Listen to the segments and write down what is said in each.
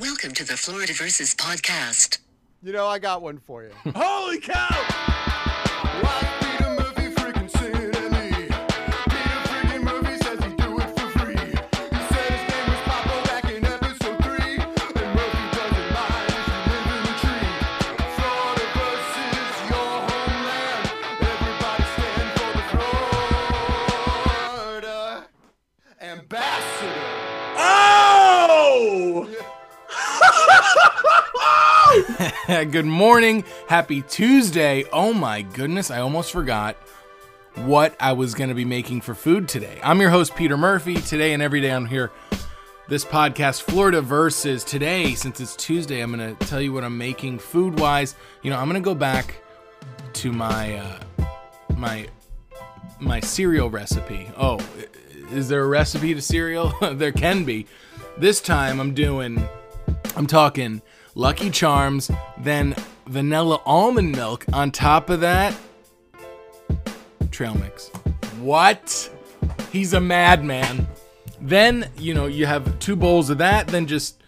Welcome to the Florida Versus podcast. You know, I got one for you. Holy cow! Ambassador. Good morning. Happy Tuesday. Oh my goodness, I almost forgot what I was going to be making for food today. I'm your host, Peter Murphy. Today and every day I'm here. This podcast, Florida Versus. Today, since it's Tuesday, I'm going to tell you what I'm making food wise. You know, I'm going to go back to my, uh, my, my cereal recipe. Oh, is there a recipe to cereal? there can be. This time I'm doing, I'm talking Lucky Charms, then vanilla almond milk. On top of that, trail mix. What? He's a madman. Then, you know, you have two bowls of that, then just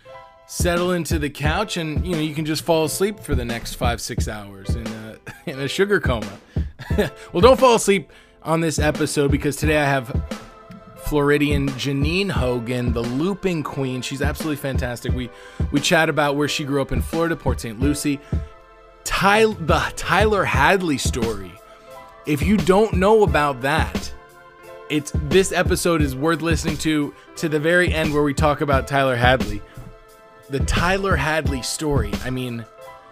settle into the couch and, you know, you can just fall asleep for the next five, six hours in a, in a sugar coma. well, don't fall asleep on this episode because today I have Floridian Janine Hogan, the looping queen. She's absolutely fantastic. We we chat about where she grew up in Florida, Port St. Lucie. Ty, the Tyler Hadley story. If you don't know about that, it's this episode is worth listening to to the very end where we talk about Tyler Hadley. The Tyler Hadley story. I mean,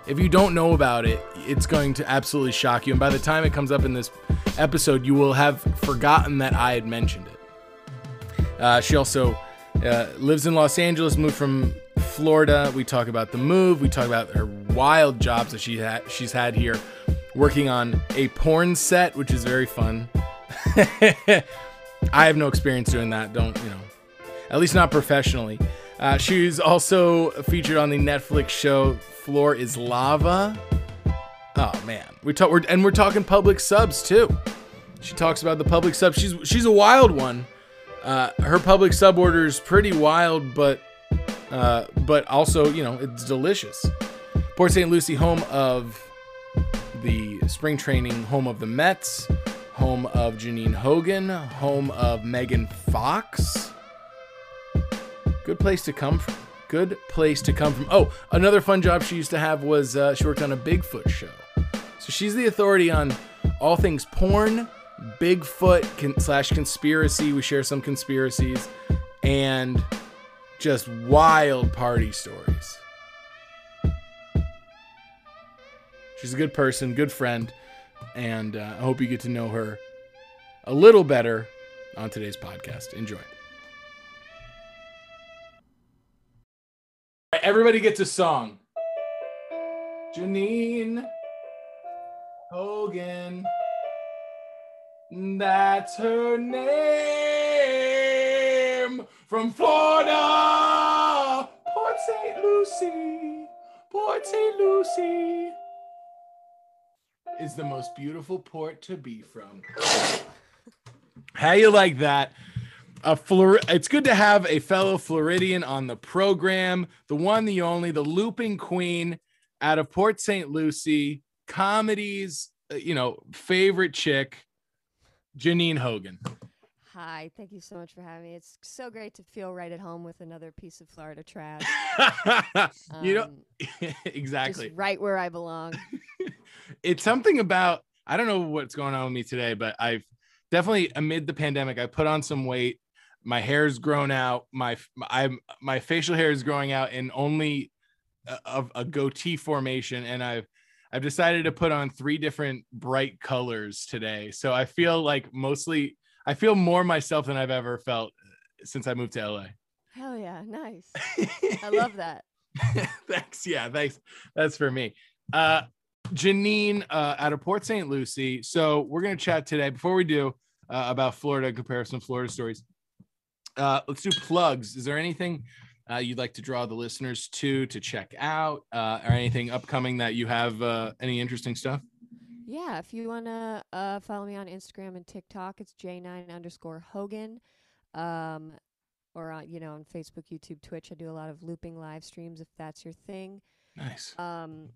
if you don't know about it, it's going to absolutely shock you. And by the time it comes up in this episode, you will have forgotten that I had mentioned it. Uh, she also uh, lives in Los Angeles, moved from Florida. We talk about the move. We talk about her wild jobs that she. She's had here, working on a porn set, which is very fun. I have no experience doing that. Don't you know? At least not professionally. Uh, she's also featured on the Netflix show Floor is Lava. Oh man, we talk. We're, and we're talking Publix subs too. She talks about the Publix subs. She's she's a wild one. Uh, her Publix sub order is pretty wild, but uh, but also you know it's delicious. Port St. Lucie, home of the spring training, home of the Mets, home of Janine Hogan, home of Megan Fox. Good place to come from. Good place to come from. Oh, another fun job she used to have was uh, she worked on a Bigfoot show. So she's the authority on all things porn, Bigfoot con- slash conspiracy. We share some conspiracies and just wild party stories. She's a good person, good friend, and uh, I hope you get to know her a little better on today's podcast. Enjoy. Everybody gets a song. Janine Hogan. That's her name from Florida. Port St. Lucie. Port St. Lucie is the most beautiful port to be from. How you like that? A Flor- it's good to have a fellow Floridian on the program, the one, the only, the looping queen out of Port St. Lucie, comedies, uh, you know, favorite chick, Janine Hogan. Hi, thank you so much for having me. It's so great to feel right at home with another piece of Florida trash. you know, Um, exactly. Right where I belong. it's something about I don't know what's going on with me today, but I've definitely amid the pandemic, I put on some weight. My hair's grown out. My I'm my facial hair is growing out in only a, of a goatee formation, and I've I've decided to put on three different bright colors today. So I feel like mostly I feel more myself than I've ever felt uh, since I moved to LA. Hell yeah, nice. I love that. thanks. Yeah, thanks. That's for me. Uh, Janine uh, out of Port St. Lucie. So we're going to chat today. Before we do uh, about Florida, compare some Florida stories. Uh, let's do plugs. Is there anything uh, you'd like to draw the listeners to to check out, uh, or anything upcoming that you have? Uh, any interesting stuff? Yeah, if you want to uh, follow me on Instagram and TikTok, it's J9 underscore Hogan. Um, or on, you know, on Facebook, YouTube, Twitch. I do a lot of looping live streams if that's your thing. Nice. Um,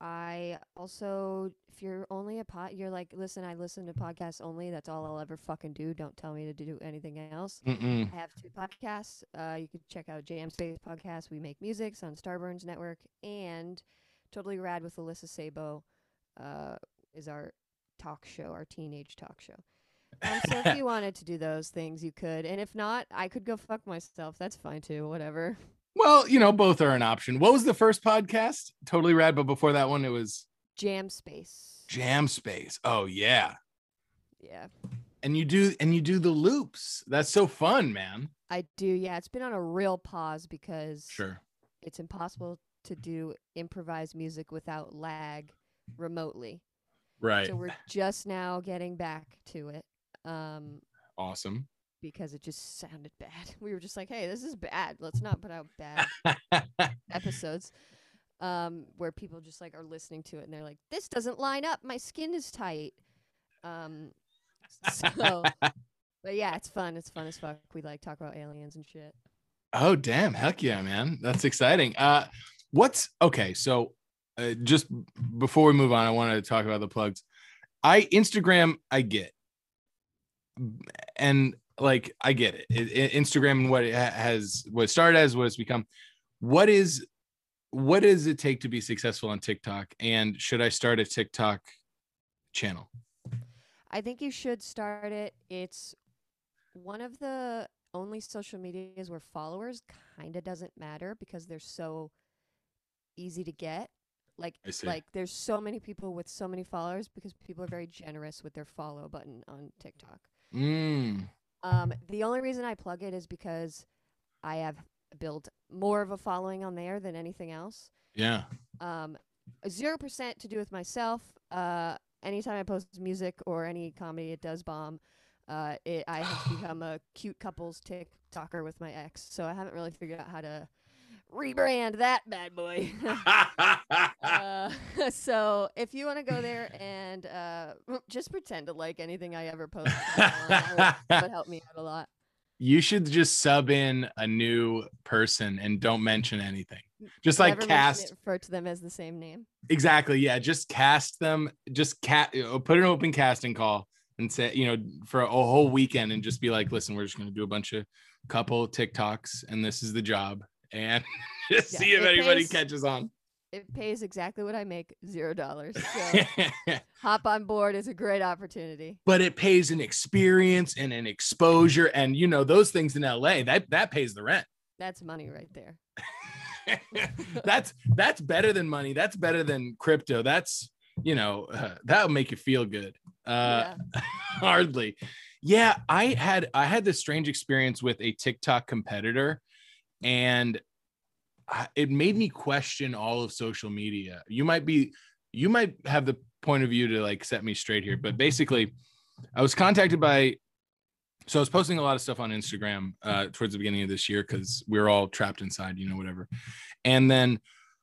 I also, if you're only a pod, you're like, listen, I listen to podcasts only. That's all I'll ever fucking do. Don't tell me to do anything else. Mm-mm. I have two podcasts. Uh, you can check out Jam Space Podcast. We make music it's on Starburns Network and Totally Rad with Alyssa Sabo uh, is our talk show, our teenage talk show. Um, so if you wanted to do those things, you could, and if not, I could go fuck myself. That's fine too. Whatever. Well, you know, both are an option. What was the first podcast? Totally rad, but before that one, it was Jam Space. Jam Space. Oh yeah. Yeah, And you do and you do the loops. That's so fun, man. I do. Yeah, it's been on a real pause because Sure. it's impossible to do improvised music without lag remotely. Right. So we're just now getting back to it. Um, awesome. Because it just sounded bad. We were just like, "Hey, this is bad. Let's not put out bad episodes." Um, where people just like are listening to it and they're like, "This doesn't line up. My skin is tight." Um, so, but yeah, it's fun. It's fun as fuck. We like talk about aliens and shit. oh damn, heck yeah, man. That's exciting. Uh what's okay, so uh, just before we move on, I wanted to talk about the plugs. I Instagram, I get. And like I get it. it, it- Instagram and what it has what started as, what it's become. What is what does it take to be successful on TikTok? And should I start a TikTok channel? I think you should start it. It's one of the only social medias where followers kind of doesn't matter because they're so easy to get. Like like there's so many people with so many followers because people are very generous with their follow button on TikTok. Mm, Um the only reason I plug it is because I have built more of a following on there than anything else. yeah. Um, zero percent to do with myself. Uh, anytime I post music or any comedy, it does bomb. Uh, it, I have become a cute couples TikToker with my ex, so I haven't really figured out how to rebrand that bad boy. uh, so if you want to go there and uh, just pretend to like anything I ever post, that would help me out a lot. you should just sub in a new person and don't mention anything. Just like Never mention cast refer to them as the same name. exactly. Yeah, just cast them. Just cat put an open casting call and say you know for a whole weekend and just be like, listen, we're just gonna do a bunch of couple TikToks and this is the job and just Yeah, see if anybody pays- catches on. It pays exactly what I make, zero dollars. So. hop on board is a great opportunity. but it pays an experience and an exposure and you know those things in LA that that pays the rent. That's money right there. that's that's better than money. That's better than crypto. That's you know uh, that'll make you feel good. Uh, yeah. hardly. Yeah, I had I had this strange experience with a TikTok competitor, and it made me question all of social media. You might be you might have the point of view to like set me straight here, but basically, I was contacted by. So I was posting a lot of stuff on Instagram uh, towards the beginning of this year because we were all trapped inside, you know, whatever. And then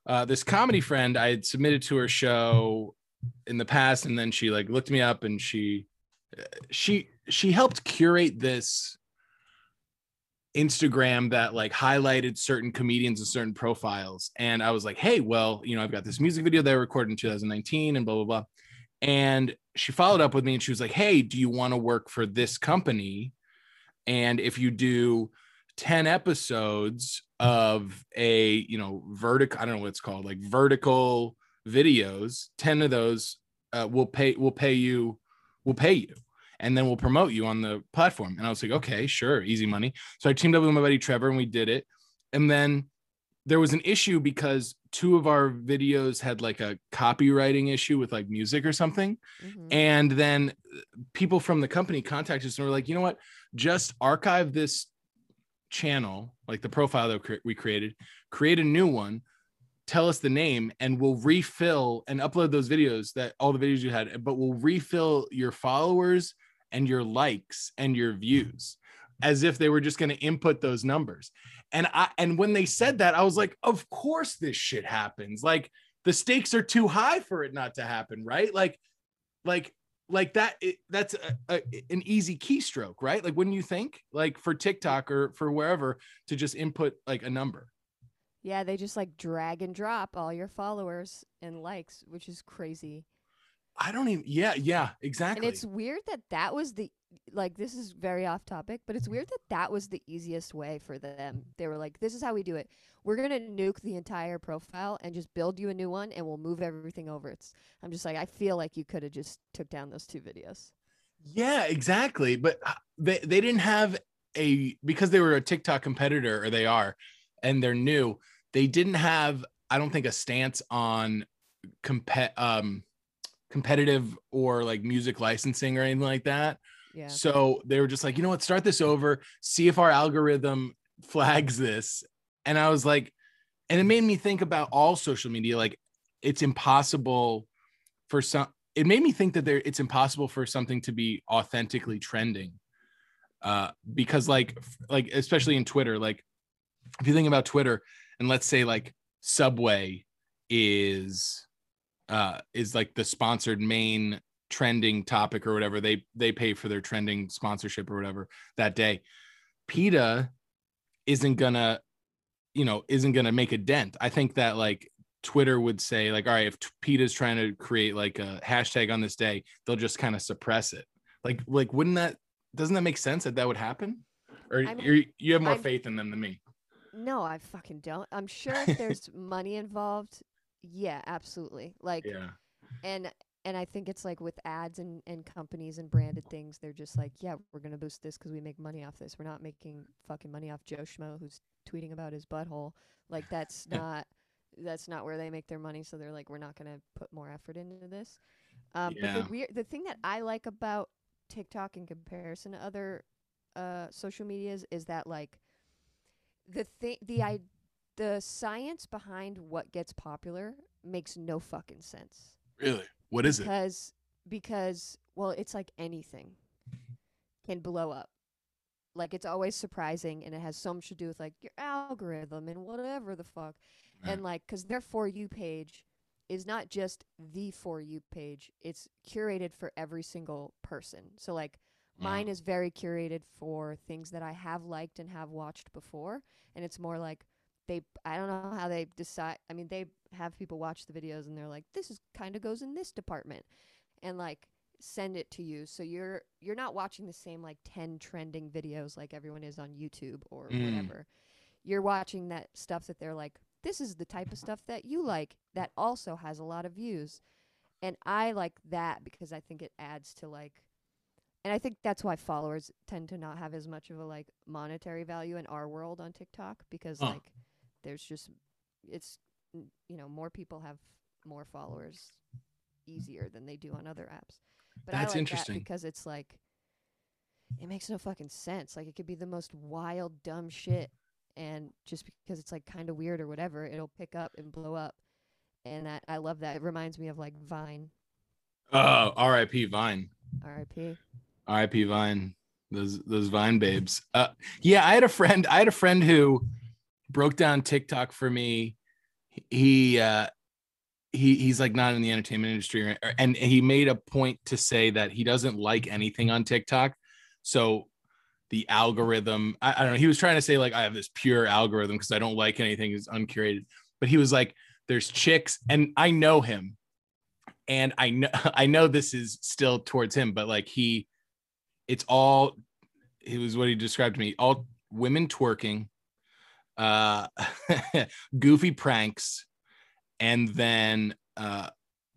uh, this comedy friend I had submitted to her show in the past, and then she like looked me up and she she she helped curate this Instagram that like highlighted certain comedians and certain profiles. And I was like, hey, well, you know, I've got this music video that I recorded in 2019 and blah, blah, blah. And she followed up with me and she was like, hey, do you want to work for this company? And if you do 10 episodes of a, you know, vertical, I don't know what it's called, like vertical videos, 10 of those uh, will pay, will pay you, will pay you and then we'll promote you on the platform. And I was like, okay, sure, easy money. So I teamed up with my buddy Trevor and we did it. And then there was an issue because two of our videos had like a copywriting issue with like music or something. Mhm. And then people from the company contacted us and were like, you know what? Just archive this channel, like the profile that we created, create a new one, tell us the name, and we'll refill and upload those videos that all the videos you had, but we'll refill your followers and your likes and your views as if they were just going to input those numbers. And I and when they said that, I was like, of course this shit happens. Like the stakes are too high for it not to happen, right? Like, like like that it, that's a, a, an easy keystroke right like wouldn't you think like for tiktok or for wherever to just input like a number Yeah, they just like drag and drop all your followers and likes, which is crazy. I don't even yeah yeah exactly. And it's weird that that was the like this is very off topic, but it's weird that that was the easiest way for them. They were like, "This is how we do it. We're gonna nuke the entire profile and just build you a new one, and we'll move everything over." It's I'm just like, I feel like you could have just took down those two videos. yeah exactly but uh, they, they didn't have a because they were a tiktok competitor or they are and they're new they didn't have i don't think a stance on compet um competitive or like music licensing or anything like that Yeah. So they were just like, you know what, start this over, see if our algorithm flags this. And I was like, and it made me think about all social media. Like it's impossible for some, it made me think that there it's impossible for something to be authentically trending. Uh, because like like especially in Twitter, like if you think about Twitter and let's say like Subway is uh is like the sponsored main trending topic or whatever. They they pay for their trending sponsorship or whatever that day. PETA isn't gonna you know isn't gonna make a dent. I think that like twitter would say like all right if PETA is trying to create like a hashtag on this day they'll just kind of suppress it. Like like wouldn't that doesn't that make sense that that would happen? Or I mean, you're, you have more I'm- faith in them than me. No, I fucking don't. I'm sure if there's money involved, yeah, absolutely. Like yeah and and I think it's like with ads and, and companies and branded things, they're just like, yeah, we're gonna boost this 'cause we make money off this. We're not making fucking money off Joe Schmo who's tweeting about his butthole. Like that's not that's not where they make their money. So they're like, we're not gonna put more effort into this. Um, But the weird, the thing that I like about TikTok in comparison to other uh, social medias is that like the thing, the I, the science behind what gets popular makes no fucking sense. Really? What is it? Because because well it's like anything can blow up. Like it's always surprising and it has so much to do with like your algorithm and whatever the fuck. Yeah. and like because their for you page is not just the for you page it's curated for every single person. So like mine Wow. is very curated for things that i have liked and have watched before. And it's more like they i don't know how they decide i mean they have people watch the videos and they're like this is kind of goes in this department and like send it to you. So you're you're not watching the same like 10 trending videos like everyone is on YouTube or Mm. whatever. You're watching that stuff that they're like this is the type of stuff that you like that also has a lot of views. And I like that because I think it adds to like and I think that's why followers tend to not have as much of a like monetary value in our world on TikTok because like there's just it's you know more people have more followers easier than they do on other apps. But That's I like interesting. that because it's like it makes no fucking sense. Like it could be the most wild dumb shit and just because it's like kind of weird or whatever, it'll pick up and blow up. And that I love that. It reminds me of like Vine, oh rip vine R.I.P. RIP Vine, those those Vine babes. Uh, yeah, I had a friend. I had a friend who broke down TikTok for me. He uh, he he's like not in the entertainment industry, and he made a point to say that he doesn't like anything on TikTok. So the algorithm, I, I don't know. He was trying to say like I have this pure algorithm because I don't like anything is uncurated. But he was like, there's chicks, and I know him, and I know I know this is still towards him, but like he it's all it was what he described to me all women twerking uh goofy pranks and then uh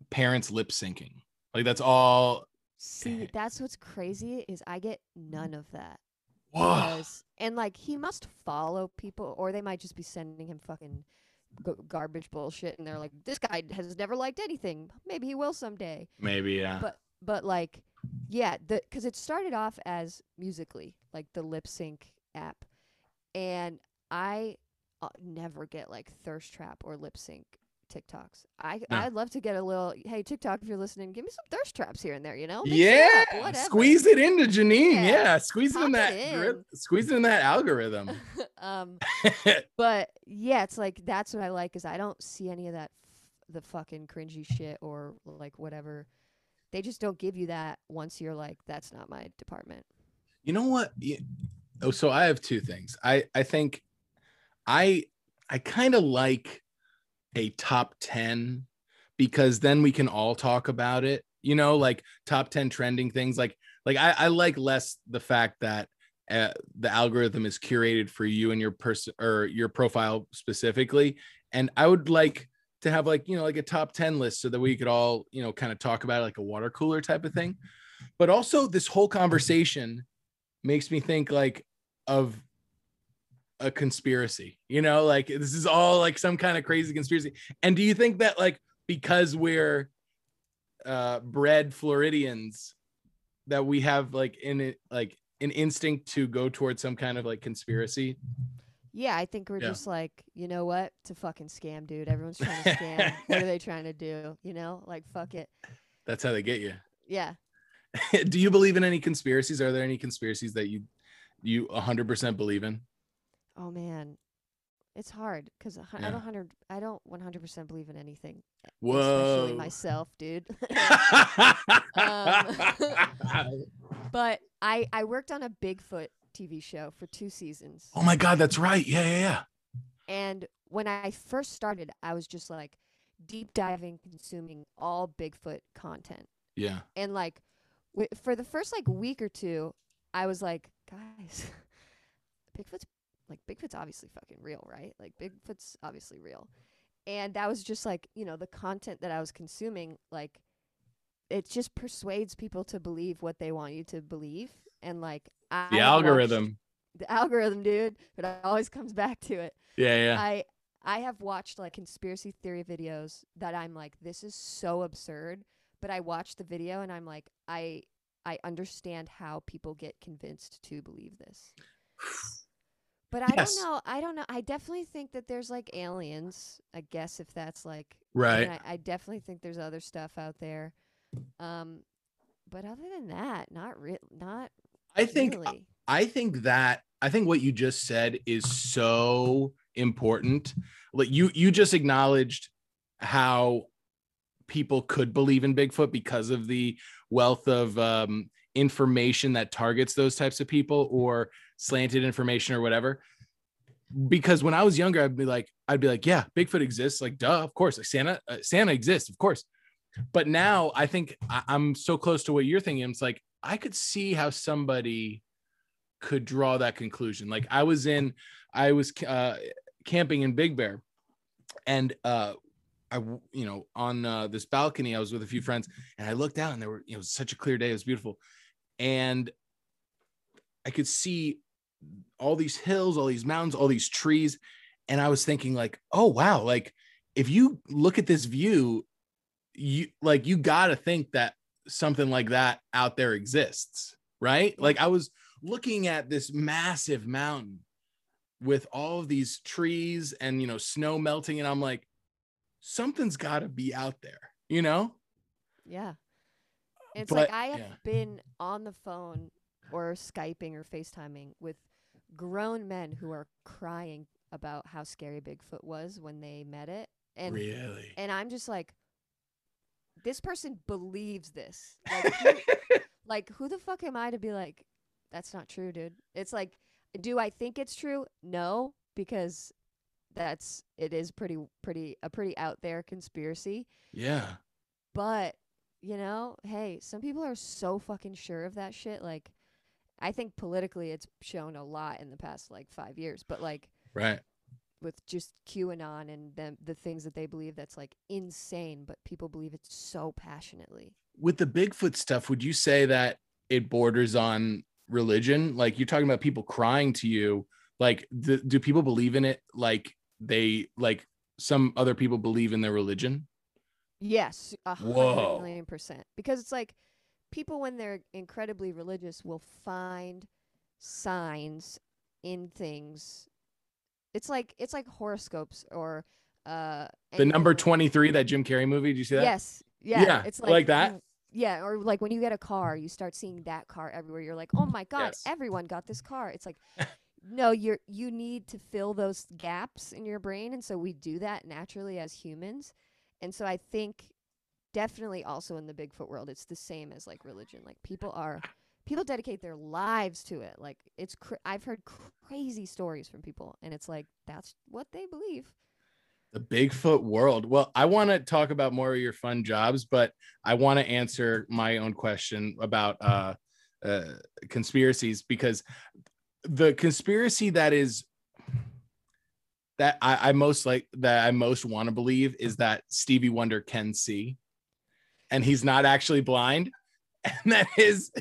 parents lip syncing. Like that's all See, that's what's crazy is I get none of that. because and like he must follow people or they might just be sending him fucking g- garbage bullshit and they're like this guy has never liked anything. Maybe he will someday. Maybe yeah. But but like yeah the because it started off as Musical.ly like the lip sync app. And i uh, never get like thirst trap or lip sync TikToks. I No. I'd love to get a little. Hey TikTok, if you're listening, give me some thirst traps here and there. You know, Mix it yeah up, squeeze it into janine Yeah, yeah, squeeze it in that it in. squeeze it in that algorithm um, but yeah, it's like that's what I like is I don't see any of that f- the fucking cringy shit or like whatever they just don't give you that once you're like, that's not my department. You know what? Oh, so I have two things. I I think I I kind of like a top 10 because then we can all talk about it. You know, like top 10 trending things like like I I like less the fact that uh, the algorithm is curated for you and your person or your profile specifically and I would like to have like, you know, like a top 10 list so that we could all, you know, kind of talk about it like a water cooler type of thing. But also this whole conversation makes me think like of a conspiracy you know like this is all like some kind of crazy conspiracy and do you think that like because we're uh bred floridians that we have like in it like an instinct to go towards some kind of like conspiracy Yeah, I think we're Yeah. just like, you know what? To fucking scam, dude. Everyone's trying to scam. what are they trying to do? You know, like fuck it. that's how they get you Yeah. do you believe in any conspiracies are there any conspiracies that you you 100% believe in Oh man, it's hard because I don't hundred. I don't one hundred percent believe in anything, whoa especially myself, dude. Um, but I I worked on a Bigfoot TV show for two seasons, oh my god that's right yeah yeah yeah and when I first started, I was just like deep diving, consuming all Bigfoot content. yeah and like w- for the first like week or two i was like guys bigfoot's like bigfoot's obviously fucking real right? Like bigfoot's obviously real. And that was just like you know the content that i was consuming like it just persuades people to believe what they want you to believe. And like I the algorithm. The algorithm dude. But it always comes back to it. Yeah yeah. I I have watched like conspiracy theory videos that I'm like, this is so absurd. But I watch the video and I'm like, I I understand how people get convinced to believe this. But I Yes. don't know. I don't know. I definitely think that there's like aliens. I guess if that's like right I, I definitely think there's other stuff out there. Um, but other than that, not real. Not I think really. I think that I think what you just said is so important. Like you you just acknowledged how people could believe in Bigfoot because of the wealth of um, information that targets those types of people or slanted information or whatever. Because when I was younger, I'd be like, I'd be like, yeah, Bigfoot exists. Like, duh, of course. Like Santa, uh, Santa exists, of course. But now I think I- I'm so close to what you're thinking. It's like I could see how somebody could draw that conclusion. Like I was in, I was uh, camping in Big Bear, and uh, I, you know, on uh, this balcony, I was with a few friends, and I looked out, and there were, it was such a clear day, it was beautiful, and I could see all these hills, all these mountains, all these trees, and I was thinking, like, oh wow, like if you look at this view, you like you got to think that something like that out there exists, right? Like I was looking at this massive mountain with all of these trees and you know snow melting and i'm like something's got to be out there you know Yeah. It's But- like I have yeah. been on the phone or Skyping or FaceTiming with grown men who are crying about how scary Bigfoot was when they met it. And really and I'm just like this person believes this. Like who, like who the fuck am I to be like that's not true, dude? It's like do I think it's true? No, because that's it is pretty pretty a pretty out there conspiracy yeah but you know hey some people are so fucking sure of that shit like i think politically it's shown a lot in the past like five years but like right. with just qanon and them the things that they believe that's like insane but people believe it so passionately. With the bigfoot stuff would you say that it borders on religion? Like you're talking about people crying to you. Like th- do people believe in it like they like some other people believe in their religion? Yes a hundred million percent. Because it's like people when they're incredibly religious will find signs in things it's like it's like horoscopes or uh the number 23 that jim carrey movie did you see that Yes. Yeah. Yeah, It's like like, that? you- yeah, or like when you get a car, you start seeing that car everywhere. You're like, oh my god, Yes. everyone got this car. It's like, no, you're you need to fill those gaps in your brain, and so we do that naturally as humans. And so I think definitely also in the Bigfoot world, it's the same as like religion. Like people are people dedicate their lives to it. Like it's cr- I've heard crazy stories from people, and it's like that's what they believe. The Bigfoot world. Well, I want to talk about more of your fun jobs, but I want to answer my own question about uh, uh, conspiracies because the conspiracy that is that I, I most like that I most want to believe is that Stevie Wonder can see, and he's not actually blind, and that his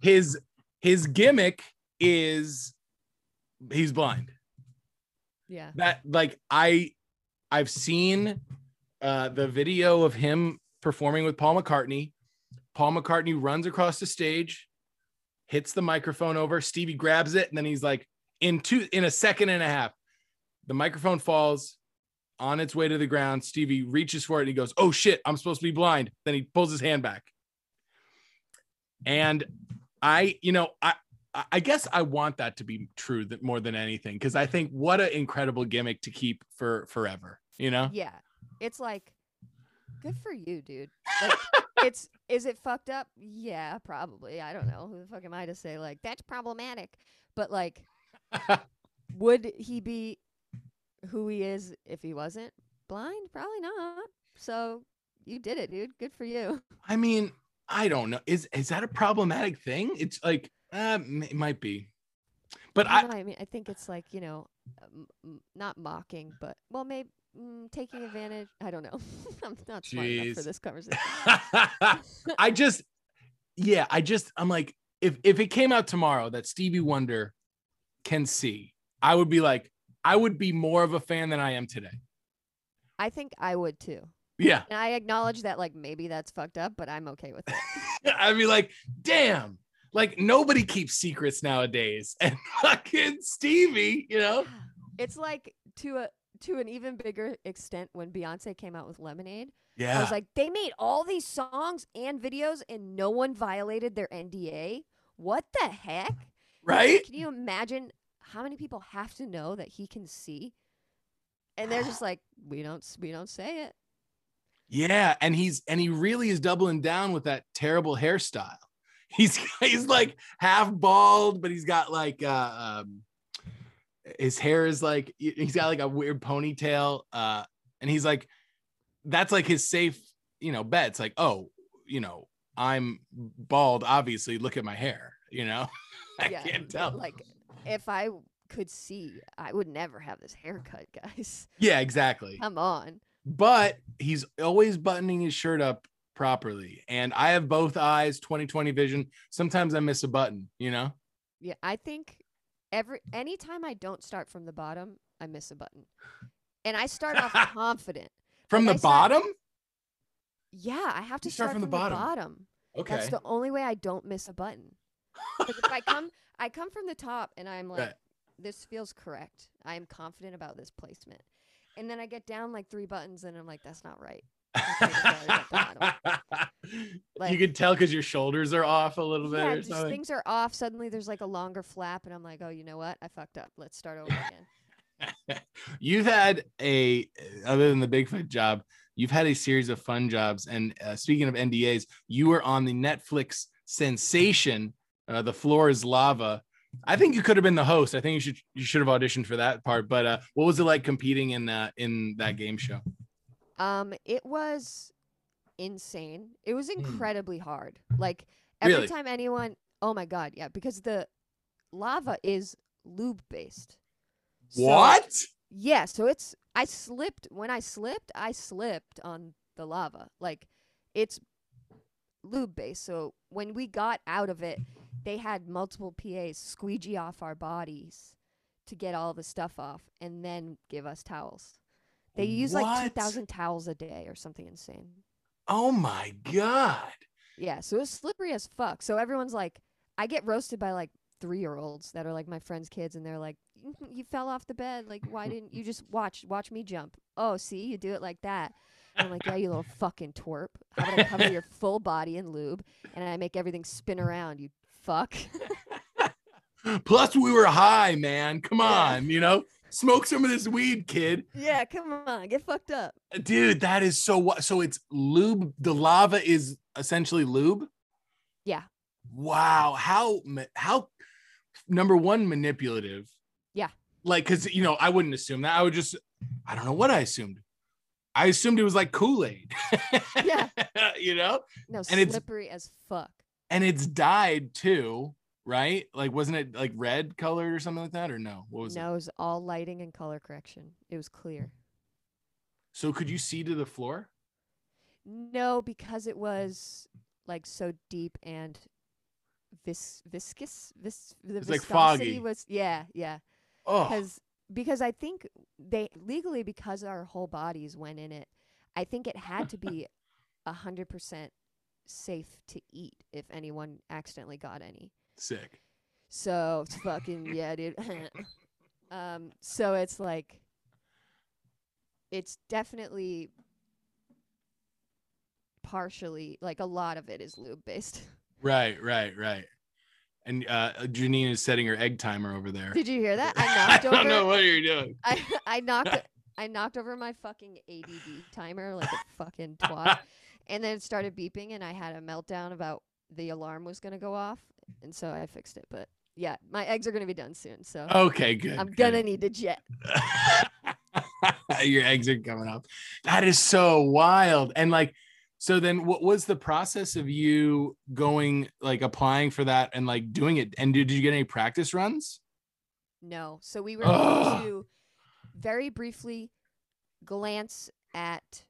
his his gimmick is he's blind. Yeah. That like I I've seen uh, the video of him performing with Paul McCartney. Paul McCartney runs across the stage, hits the microphone over. Stevie grabs it, and then he's like, in two in a second and a half, the microphone falls on its way to the ground. Stevie reaches for it and he goes, "Oh shit, I'm supposed to be blind." Then he pulls his hand back. And I, you know, I I guess I want that to be true that more than anything because I think what an incredible gimmick to keep for forever, you know? Yeah. It's like good for you, dude. Like, it's is it fucked up? Yeah, probably. I don't know. Who the fuck am I to say like that's problematic? But like would he be who he is if he wasn't blind? Probably not. So you did it, dude. Good for you. I mean, I don't know. Is is that a problematic thing? It's like uh, it might be, but I, I, I mean, I think it's like you know, m- not mocking, but well, maybe mm, taking advantage. I don't know. I'm not smart enough for this conversation. I just, yeah, I just, I'm like, if if it came out tomorrow that Stevie Wonder can see, I would be like, I would be more of a fan than I am today. I think I would too. Yeah, And I acknowledge that like maybe that's fucked up, but I'm okay with it. I'd be like, damn, like nobody keeps secrets nowadays, and fucking Stevie, you know, it's like to a to an even bigger extent when Beyonce came out with Lemonade. Yeah. I was like, they made all these songs and videos and no one violated their NDA. What the heck? right? Can you imagine how many people have to know that he can see? And they're just like, we don't we don't say it. Yeah, and he's and he really is doubling down with that terrible hairstyle. He's he's like half bald, but he's got like uh um his hair is like he's got like a weird ponytail. Uh and he's like that's like his safe, you know, bet. It's like, oh, you know, I'm bald, obviously. Look at my hair, you know. I yeah, can't tell. Like if I could see, I would never have this haircut, guys. yeah, exactly. Come on. but he's always buttoning his shirt up properly. And I have both eyes, 2020 vision. Sometimes I miss a button, you know? Yeah, I think every anytime I don't start from the bottom, I miss a button. And I start off confident. From Like the start- bottom? Yeah, I have to You start from the bottom. Bottom. Okay. That's the only way I don't miss a button. if I come I come from the top and I'm like, Right. this feels correct. I am confident about this placement. And then I get down like three buttons and I'm like, that's not right. Okay, that's already at the bottom. you can tell because your shoulders are off a little bit Yeah, or just things are off. Suddenly there's like a longer flap and I'm like, oh, you know what? I fucked up. Let's start over again. you've had a other than the Bigfoot job, you've had a series of fun jobs. And uh, speaking of NDAs, you were on the Netflix sensation, uh, "The Floor Is Lava." I think you could have been the host. I think you should you should have auditioned for that part. But uh, what was it like competing in that in that game show? Um, it was insane. It was Hmm. incredibly hard. Like every Really? time anyone, oh my god, yeah, because the lava is lube based. So- what? Yeah, so it's I slipped when I slipped, I slipped on the lava. Like it's lube base. So when we got out of it, they had multiple PAs squeegee off our bodies to get all the stuff off and then give us towels. They use like 2000 towels a day or something insane. Oh my god! Yeah, so it's slippery as fuck. So everyone's like, I get roasted by like three year olds that are like my friends' kids, and they're like, "Mhm, "You fell off the bed. Like, why didn't you just watch watch me jump? Oh, see, you do it like that." I'm like, "Yeah, you little fucking twerp. How about I cover your full body in lube, and I make everything spin around? You fuck." Plus, we were high, man. Come on, you know. Smoke some of this weed, kid. Yeah, come on, get fucked up. Uh, dude, that is so wa- so it's lube. The lava is essentially lube. Yeah. Wow. How how number one manipulative. Yeah. Like cuz you know, I wouldn't assume that. I would just I don't know what I assumed. I assumed it was like Kool-Aid. Yeah. you know? No, And it's- slippery as fuck. And it's dyed too, right? Like wasn't it like red colored or something like that or no? What was it? No, it was all lighting and color correction. It was clear. So could you see to the floor? No, because it was like so deep and vis viscous. Vis the It's like foggy. was yeah, yeah. Oh. Because because I think they legally because our whole bodies went in it, I think it had to be a hundred percent safe to eat if anyone accidentally got any. Sick. So fucking yeah, dude. um, so it's like it's definitely partially like a lot of it is lube based. Right, right, right. And uh Janine is setting her egg timer over there. Did you hear that? I knocked I knocked don't over know what you're doing. I I knocked I knocked over my fucking ADD timer like a fucking twat, and then it started beeping, and I had a meltdown about the alarm was gonna go off, and so I fixed it. But yeah, my eggs are gonna be done soon, so Okay, good. I'm good. gonna need to jet. Your eggs are coming up. That is so wild. And like, so then what was the process of you going, like applying for that and like doing it? And did, did you get any practice runs? No, so we were able to very briefly glance at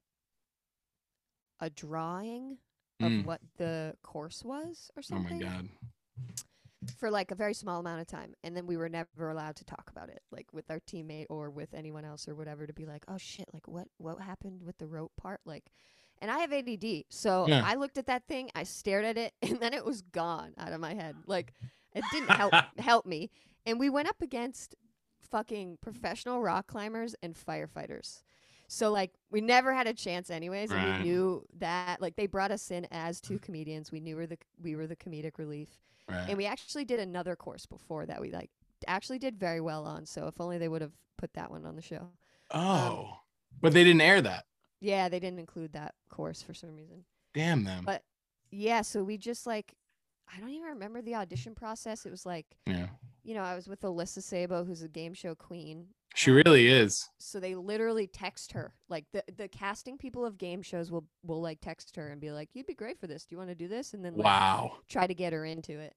a drawing of Mm. what the course was or Oh my something. God. for like a very small amount of time and then we were never allowed to talk about it like with our teammate or with anyone else or whatever to be like oh shit like what what happened with the rope part like and I have ADD so Yeah. I looked at that thing I stared at it and then it was gone out of my head like it didn't help help me and we went up against fucking professional rock climbers and firefighters so like we never had a chance anyways and we knew that like they brought us in as two comedians we knew we were the we were the comedic relief Right. and we actually did another course before that we like actually did very well on. So if only they would have put that one on the show. Um, oh, but they didn't air that. Yeah, they didn't include that course for some reason. Damn them. But yeah, so we just like I don't even remember the audition process. It was like, yeah. you know, I was with Alyssa Sabo, who's a game show queen. She really is. So they literally text her. Like the the casting people of game shows will will like text her and be like, "You'd be great for this. Do you want to do this?" And then like, Wow. try to get her into it.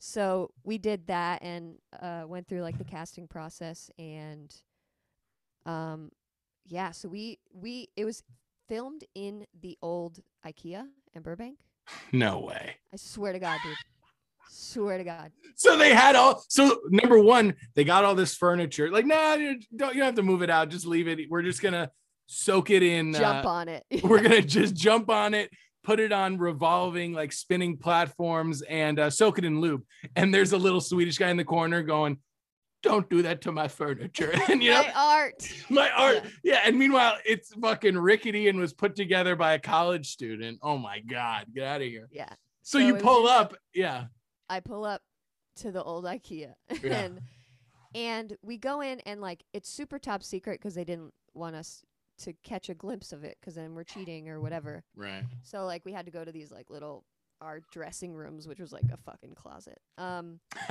So we did that and uh, went through like the casting process and um yeah, so we we it was filmed in the old IKEA in Burbank. No way. I swear to God, dude. Swear to God. So they had all. So number one, they got all this furniture. Like, nah, you don't. You don't have to move it out. Just leave it. We're just gonna soak it in. Jump uh, on it. we're gonna just jump on it, put it on revolving like spinning platforms, and uh, soak it in lube. And there's a little Swedish guy in the corner going, "Don't do that to my furniture." And you know, My art. my art. Yeah. And meanwhile, it's fucking rickety and was put together by a college student. Oh my god, get out of here. Yeah. So, So you it was pull up, yeah. I pull up to the old IKEA Yeah. and and we go in and like it's super top secret because they didn't want us to catch a glimpse of it because then we're cheating or whatever. Right. So like we had to go to these like little our dressing rooms, which was like a fucking closet. Um,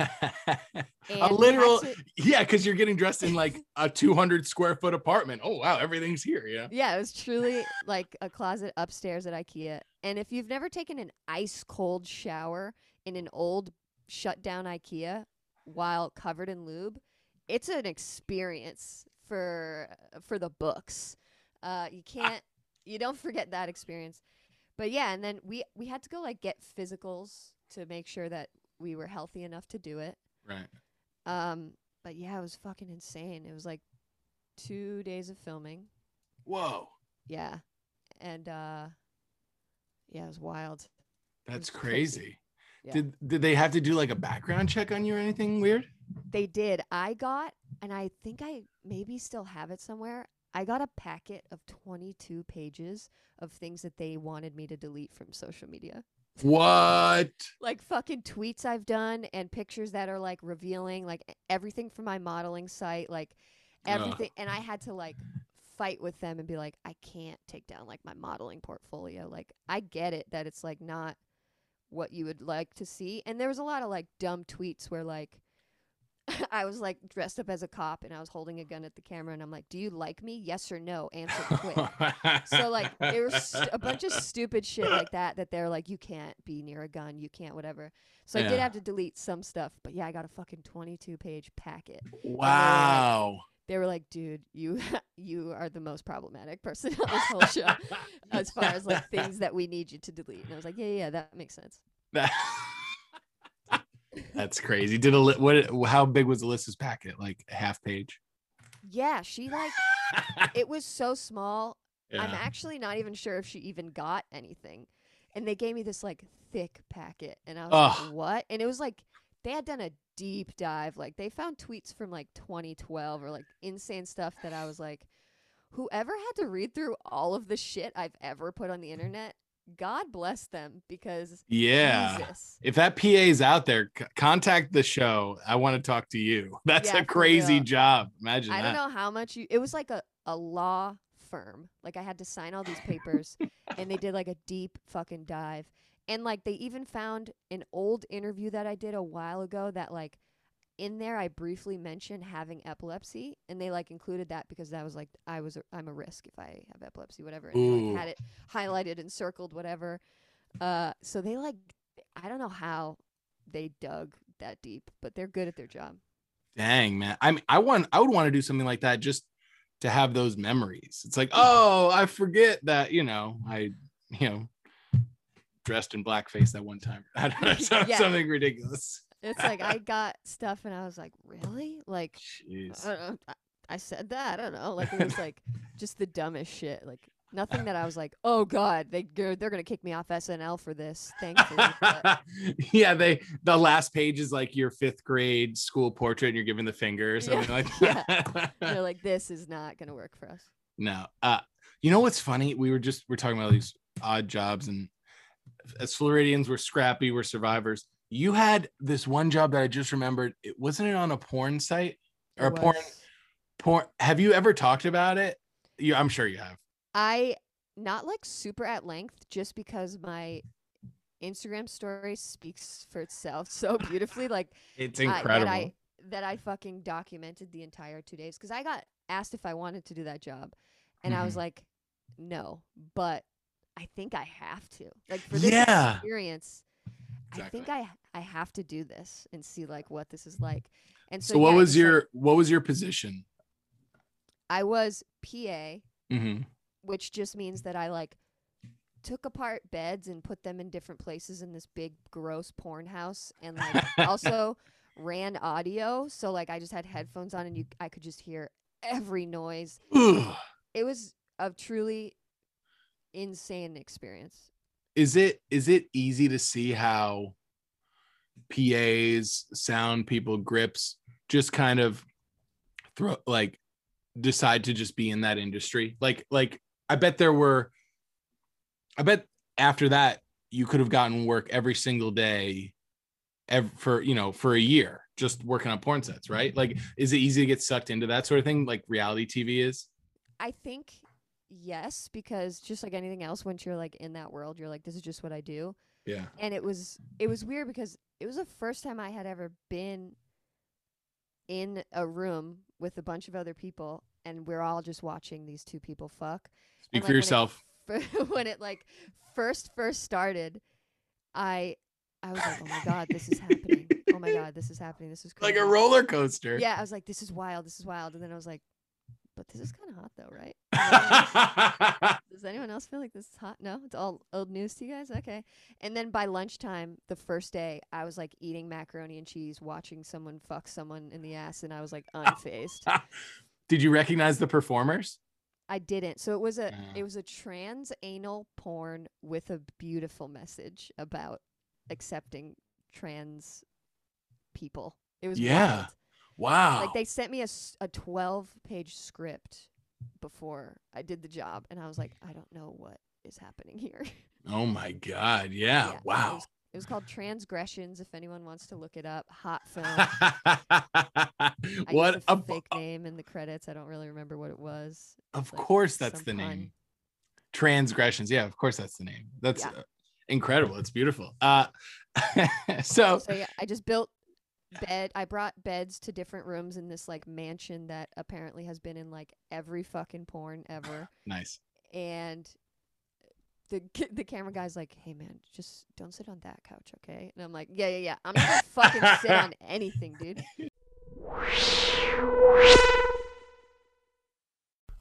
a literal to- yeah because you're getting dressed in like a 200 square foot apartment oh wow everything's here yeah yeah, it was truly like a closet upstairs at IKEA. And if you've never taken an ice cold shower in an old shut down IKEA while covered in lube, it's an experience for for the books. Uh, you can't you don't forget that experience. But yeah, and then we we had to go like get physicals to make sure that we were healthy enough to do it. right Um, but yeah, it was fucking insane. It was like two days of filming. whoa Yeah. And uh yeah, it was wild. that's was crazy. crazy Yeah. did did they have to do like a background check on you or anything weird They did. I got and I think I maybe still have it somewhere. I got a packet of 22 pages of things that they wanted me to delete from social media. what Like fucking tweets I've done and pictures that are like revealing like everything from my modeling site like everything and I had to like fight with them and be like I can't take down like my modeling portfolio. Like I get it that it's like not what you would like to see. And there was a lot of like dumb tweets where like I was like dressed up as a cop and I was holding a gun at the camera and I'm like, "Do you like me? Yes or no? Answer quick." so like there was st- a bunch of stupid shit like that that they're like, "You can't be near a gun. You can't whatever." So I did have to delete some stuff, but yeah, I got a fucking 22 page packet. wow. They were like, "Dude, you you are the most problematic person on this whole show as far as like things that we need you to delete." And I was like, "Yeah, yeah, yeah that makes sense." That- That's crazy. Did a li- what? How big was Alyssa's packet? Like a half page. Yeah, she like it was so small. I'm actually not even sure if she even got anything. And they gave me this like thick packet and I was Ugh. like, "What?" And it was like they had done a deep dive. Like they found tweets from like 2012 or like insane stuff that I was like, whoever had to read through all of the shit I've ever put on the mm. internet, God bless them because Yeah. Jesus. If that PA is out there, c- contact the show. I want to talk to you. That's Yeah, a crazy job. Imagine I that. don't know how much you. It was like a a law firm. Like I had to sign all these papers, and they did like a deep fucking dive. And like they even found an old interview that I did a while ago that like in there I briefly mentioned having epilepsy, and they like included that because that was like I was a, I'm a risk if I have epilepsy, whatever. And they like had it highlighted and circled, whatever. Uh, so they like I don't know how they dug that deep, but they're good at their job. Dang, man. I mean, I want I would want to do something like that just to have those memories. It's like, oh, I forget that, you know, I, you know, dressed in blackface that one time. I don't know, some- Yeah. something ridiculous. It's like I got stuff and I was like, really? Like, Jeez. I, know, I, I said that. I don't know. Like, it was like just the dumbest shit. Like, nothing that I was like, oh God, they, they're, to kick me off SNL for this. Thankfully. but yeah, they the last page is like your fifth grade school portrait and you're giving the finger or Yeah, something like yeah. that. they're like, this is not going to work for us. No. Uh you know what's funny? We were just we're talking about these odd jobs and as Floridians we're scrappy, we're survivors. You had this one job that I just remembered. It wasn't it on a porn site or a porn porn. Have you ever talked about it? You I'm sure you have. I, not like super at length, just because my Instagram story speaks for itself so beautifully. Like, It's I- incredible. that I that I fucking documented the entire two days because I got asked if I wanted to do that job, and I was Mhm. like, no, but I think I have to. Like for this Yeah. experience, I think I I have to do this and see like what this is like. And so, so what yeah, was just, like, your what was your position? I was PA, hmm which just means that I like took apart beds and put them in different places in this big gross porn house and like also ran audio so like I just had headphones on and you I could just hear every noise. It was a truly insane experience. Is it is it easy to see how PAs, sound people, grips just kind of throw like decide to just be in that industry? Like like I bet there were I bet after that you could have gotten work every single day for you know for a year just working on porn sets, right? Like is it easy to get sucked into that sort of thing like reality TV is? I think yes because just like anything else once you're like in that world you're like this is just what I do. Yeah. and it was it was weird because it was the first time I had ever been in a room with a bunch of other people and we're all just watching these two people fuck. Speak And, for like, when it yourself. when it like first first started, I I was like, "Oh my god, this is happening. Oh my god, this is happening. This is Like a roller coaster. Yeah, I was like, "This is wild. This is wild." And then I was like, "But this is kind of hot though, right?" Does anyone else- Does anyone else feel like this is hot? No, it's all old news to you guys. Okay. And then by lunchtime, the first day, I was like eating macaroni and cheese, watching someone fuck someone in the ass, and I was like unfazed. Did you recognize the performers? I didn't. So it was a it was a trans anal porn with a beautiful message about accepting trans people. It was Yeah. wild. Wow. Like they sent me a, s- a 12 page script before I did the job and I was like I don't know what is happening here. oh my god. Yeah. It wow. was, It was called Transgressions. If anyone wants to look it up, hot film. What a fake name in the credits. I don't really remember what it was. Of like course, that's the pun. name. Transgressions. Yeah, of course, that's the name. That's Yeah. uh, incredible. It's beautiful. Uh, so So yeah, I just built bed. I brought beds to different rooms in this like mansion that apparently has been in like every fucking porn ever. nice. and the the camera guy's like, "Hey man, just don't sit on that couch, okay?" And I'm like, "Yeah, yeah, yeah. I'm not gonna fucking sit on anything, dude."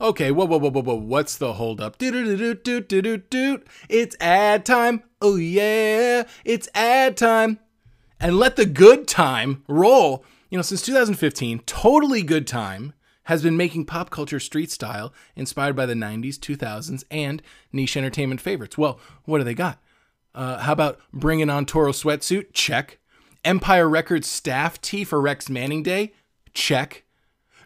Okay, whoa, whoa, whoa, whoa, whoa. What's the holdup? Do do do do do do do. It's ad time. Oh yeah, it's ad time. And let the good time roll. You know, since 2015, totally good time has been making pop culture street style inspired by the 90s, 2000s, and niche entertainment favorites. Well, what do they got? Uh, how about bringing on Toro sweatsuit? Check. Empire Records staff tee for Rex Manning Day? Check.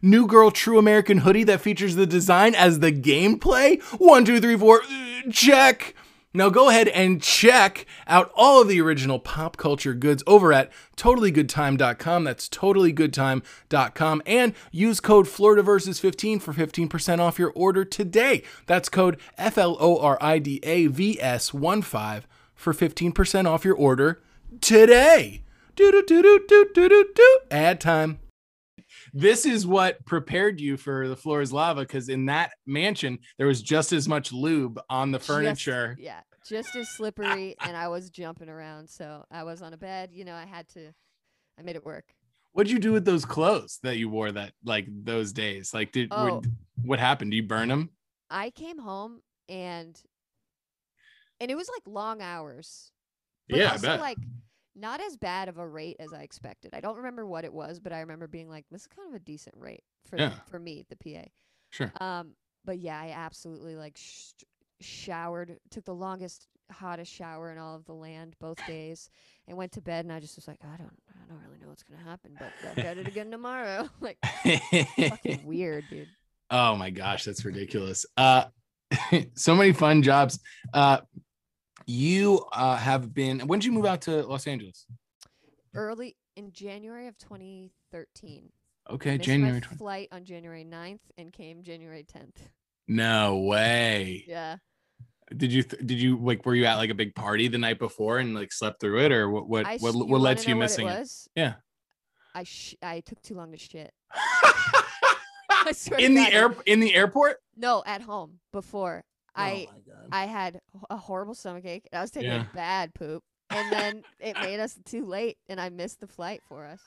New Girl True American hoodie that features the design as the gameplay? One, two, three, four, uh, check. Now go ahead and check out all of the original pop culture goods over at totallygoodtime.com. That's totallygoodtime.com. And use code Florida versus 15 for 15% off your order today. That's code F L O R I D A V S 1 5 for 15% off your order today. Do do do do do do do do. Ad time this is what prepared you for the floor is lava because in that mansion there was just as much lube on the Just- furniture yeah, just as slippery, and I was jumping around. So I was on a bed. You know, I had to. I made it work. what'd you do with those clothes that you wore that like those days like did were- Oh. what happened do you burn them I came home and and it was like long hours. But Yeah, I bet. like not as bad of a rate as I expected. I don't remember what it was, but I remember being like, this is kind of a decent rate for Yeah. for me, the PA. sure Um, but yeah, I absolutely like sh- showered, took the longest, hottest shower in all of the land both days, and went to bed. And I just was like, I don't, I don't really know what's gonna happen, but I'll get it again tomorrow. like fucking weird, dude. oh my gosh that's ridiculous uh so many fun jobs uh you uh have been when did you move out to los angeles Early in January of 2013. okay january my 20 flight on January 9th and came January 10th. no way Yeah. Did you th- did you like were you at like a big party the night before and like slept through it or what what I what, what led wanna you missing it it, yeah I sh- I took too long to shit. I swear to in the God, air in the airport No, at home before. Oh I oh my God. I had a horrible stomach ache. And I was taking Yeah. a bad poop, and then it made us too late, and I missed the flight for us.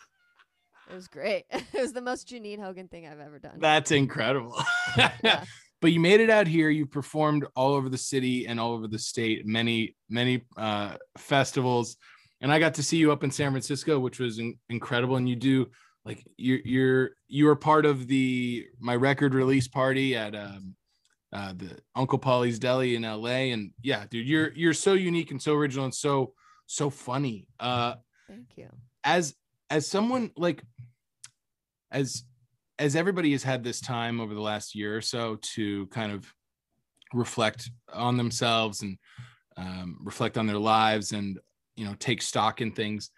It was great. it was the most Janine Hogan thing I've ever done. that's incredible Yeah. But you made it out here. You performed all over the city and all over the state many many uh festivals. And i got to see you up in san francisco which was in- incredible. And you do like you're you're you were part of the my record release party at um uh the uncle paulie's deli in la and yeah dude you're you're so unique and so original and so so funny. Uh Thank you. as as someone like as as everybody has had this time over the last year or so to kind of reflect on themselves and um, reflect on their lives and you know take stock in things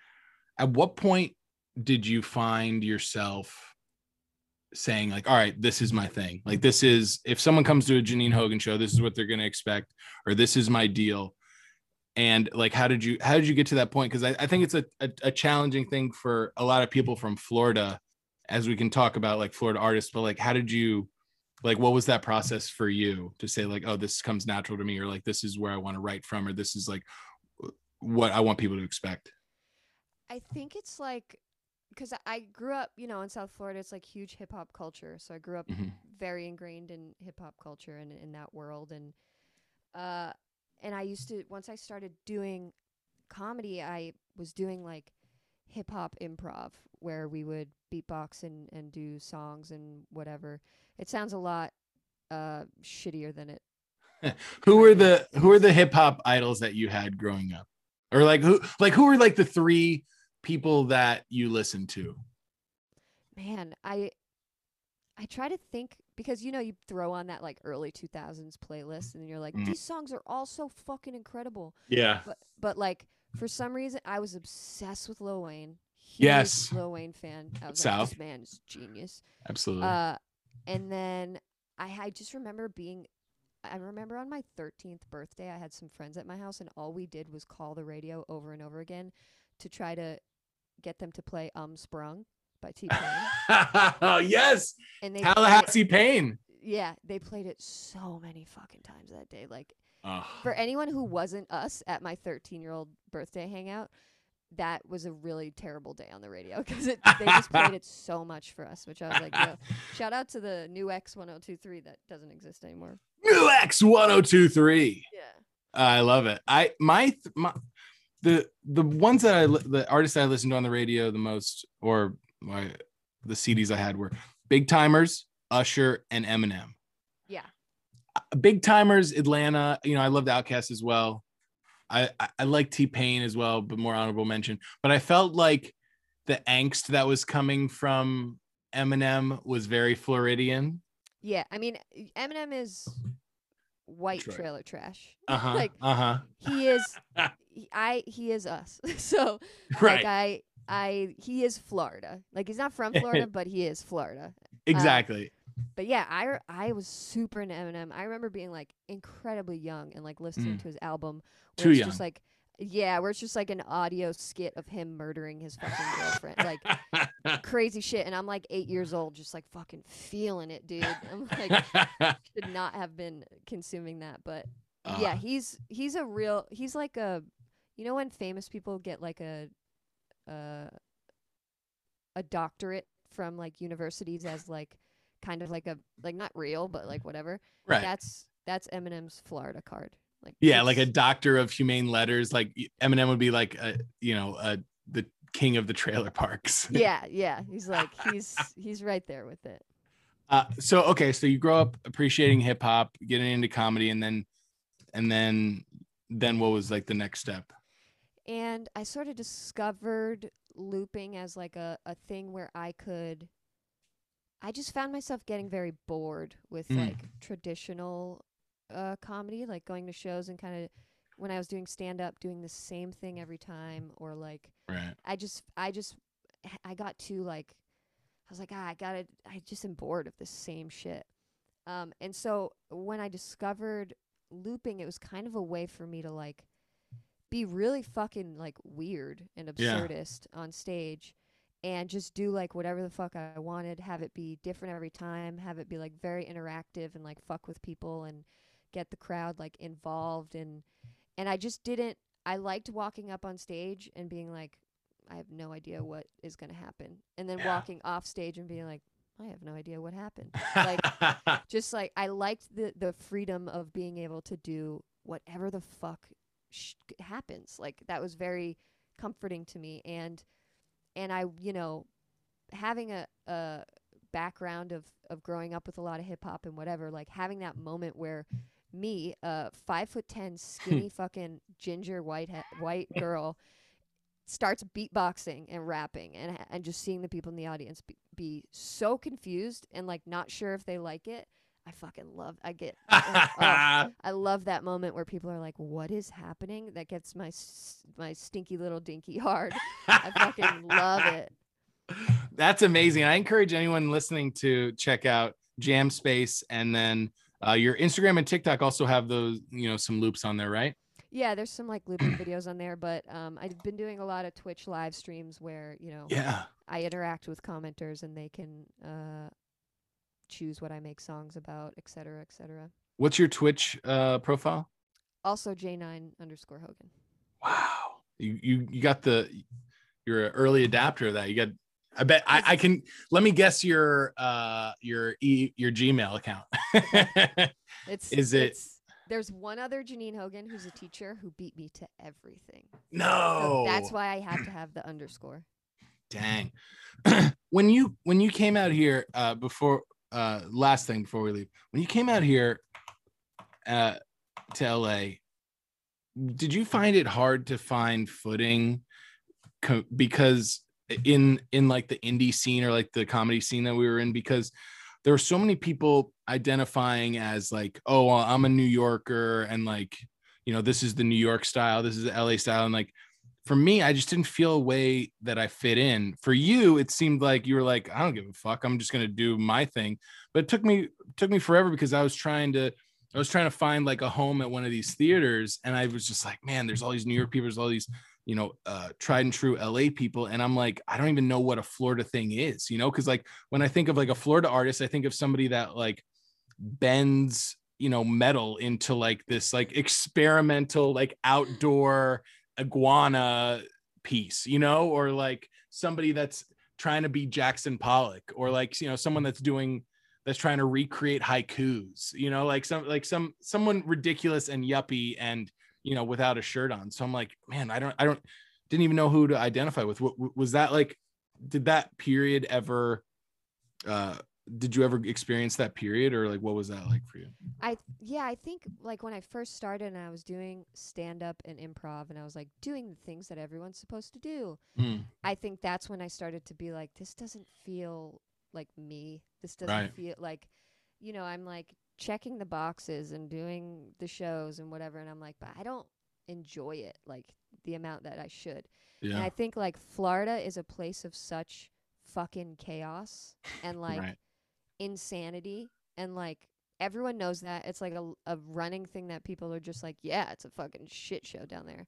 at what point did you find yourself saying like all right this is my thing. Like this is if someone comes to a janine hogan show this is what they're going to expect or this is my deal. And like how did you how did you get to that point? Because I, I think it's a, a, a challenging thing for a lot of people from florida as we can talk about like florida artists but like how did you like what was that process for you to say like oh this comes natural to me or like this is where i want to write from or this is like what i want people to expect I think it's like because I grew up, you know, in South Florida. It's like huge hip hop culture. So I grew up Mhm. very ingrained in hip hop culture and in that world. And uh, and I used to once I started doing comedy, I was doing like hip hop improv where we would beatbox and and do songs and whatever. It sounds a lot uh shittier than it who were the who were the hip hop idols that you had growing up? Or like who like who were like the three people that you listened to? Man i i try to think because you know you throw on that like early 2000s playlist and you're like Mhm. these songs are all so fucking incredible. Yeah. But but like for some reason I was obsessed with Lil Wayne. Huge Yes. Lil Wayne fan. I was South. like, this man is genius. Absolutely. Uh, and then I, I just remember being, I remember on my 13th birthday, I had some friends at my house, and all we did was call the radio over and over again to try to get them to play Um Sprung by T Pain. oh yes, and they Tallahassee Pain. yeah, they played it so many fucking times that day. Like For anyone who wasn't us at my 13 year old birthday hangout, that was a really terrible day on the radio because they just played it so much for us. Which I was like, yo, shout out to the new X 1023 that doesn't exist anymore. New X 1023. Yeah. I love it. I my th- my the the ones that I the artists I listened to on the radio the most or my the CDs I had were Big Tymers, Usher, and Eminem. Uh, Big Tymers, Atlanta. You know, I loved Outkast as well. I I, I like T Pain as well, but more honorable mention. But I felt like the angst that was coming from Eminem was very Floridian. Yeah. I mean, Eminem is white Detroit. trailer trash. Uh huh. Like, uh huh. He is, he, I, he is us. so, Right. like, I, I, he is Florida. Like, he's not from Florida, but he is Florida. exactly. But yeah, I I was super into Eminem. I remember being like incredibly young and like listening Mm. to his album. Where Too it's young. Just like yeah, where it's just like an audio skit of him murdering his fucking girlfriend, like crazy shit. And I'm like eight years old, just like fucking feeling it, dude. I'm like should not have been consuming that, but yeah, Uh, he's he's a real. He's like a, you know, when famous people get like a, uh, a doctorate from like universities as like kind of like a like not real but like whatever. right. That's that's Eminem's Florida card. Like Yeah, like a doctor of humane letters. Like Eminem would be like a, you know, a, the king of the trailer parks. yeah, yeah. He's like he's he's right there with it. Uh, so okay, so you grow up appreciating hip hop, getting into comedy, and then, and then, then what was like the next step? and I sort of discovered looping as like a, a thing where I could I just found myself getting very bored with Mm. like traditional uh comedy, like going to shows and kind of when I was doing stand up doing the same thing every time or like Right. I just I just I got too like I was like, ah, I gotta I just am bored of the same shit. Um and so when I discovered looping, it was kind of a way for me to like be really fucking like weird and Yeah. absurdist on stage and just do like whatever the fuck I wanted, have it be different every time, have it be like very interactive and like fuck with people and get the crowd like involved and and I just didn't I liked walking up on stage and being like I have no idea what is going to happen and then Yeah. walking off stage and being like I have no idea what happened. Like, just like I liked the the freedom of being able to do whatever the fuck sh- happens. Like that was very comforting to me and and I, you know, having a a background of of growing up with a lot of hip hop and whatever, like having that moment where me, a five foot ten skinny fucking ginger white he- white girl starts beatboxing and rapping and and just seeing the people in the audience be, be so confused and like not sure if they like it. I fucking love. I get. oh, I love that moment where people are like, "What is happening?" That gets my my stinky little dinky hard. I fucking love it. That's amazing. I encourage anyone listening to check out Jam Space, and then uh, your Instagram and TikTok also have those, you know, some loops on there, right? Yeah, there's some like looping videos on there, but um, I've been doing a lot of Twitch live streams where you know Yeah. I interact with commenters and they can uh, choose what I make songs about, et cetera, et cetera. What's your Twitch uh, profile? Also, J9 underscore Hogan. Wow. You you you got the you're an early adapter of that. You got I bet I, I can let me guess your uh your e your Gmail account. It's Is it- it's- there's one other Janine Hogan who's a teacher who beat me to everything. So no. that's why I have to have the underscore. dang. when you when you came out here uh before uh last thing before we leave, when you came out here uh to LA, did you find it hard to find footing? Co- because in in like the indie scene or like the comedy scene that we were in because there were so many people identifying as like oh i'm a new yorker and like you know this is the new york style this is the la style. And like for me, I just didn't feel a way that I fit in. For you, it seemed like you were like, I don't give a fuck. I'm just gonna do my thing. But it took me took me forever because I was trying to I was trying to find like a home at one of these theaters, and I was just like, man, there's all these New York people, there's all these you know uh, tried and true LA people, and I'm like, I don't even know what a Florida thing is, you know, because like when I think of like a Florida artist, I think of somebody that like bends you know metal into like this like experimental like outdoor iguana piece you know or like somebody that's trying to be jackson pollock or like you know someone that's doing that's trying to recreate haikus you know like some like some someone ridiculous and yuppie and you know without a shirt on. So i'm like man i don't i don't didn't even know who to identify with. What was that like did that period ever uh did you ever experience that period or like what was that like for you I yeah, I think like when I first started and I was doing stand up and improv and I was like doing the things that everyone's supposed to do. Mm, I think that's when I started to be like this doesn't feel like me. This doesn't Right. feel like you know, I'm like checking the boxes and doing the shows and whatever and I'm like, but I don't enjoy it like the amount that I should. And yeah I think like Florida is a place of such fucking chaos and like right insanity and like everyone knows that. It's like a, a running thing that people are just like yeah it's a fucking shit show down there.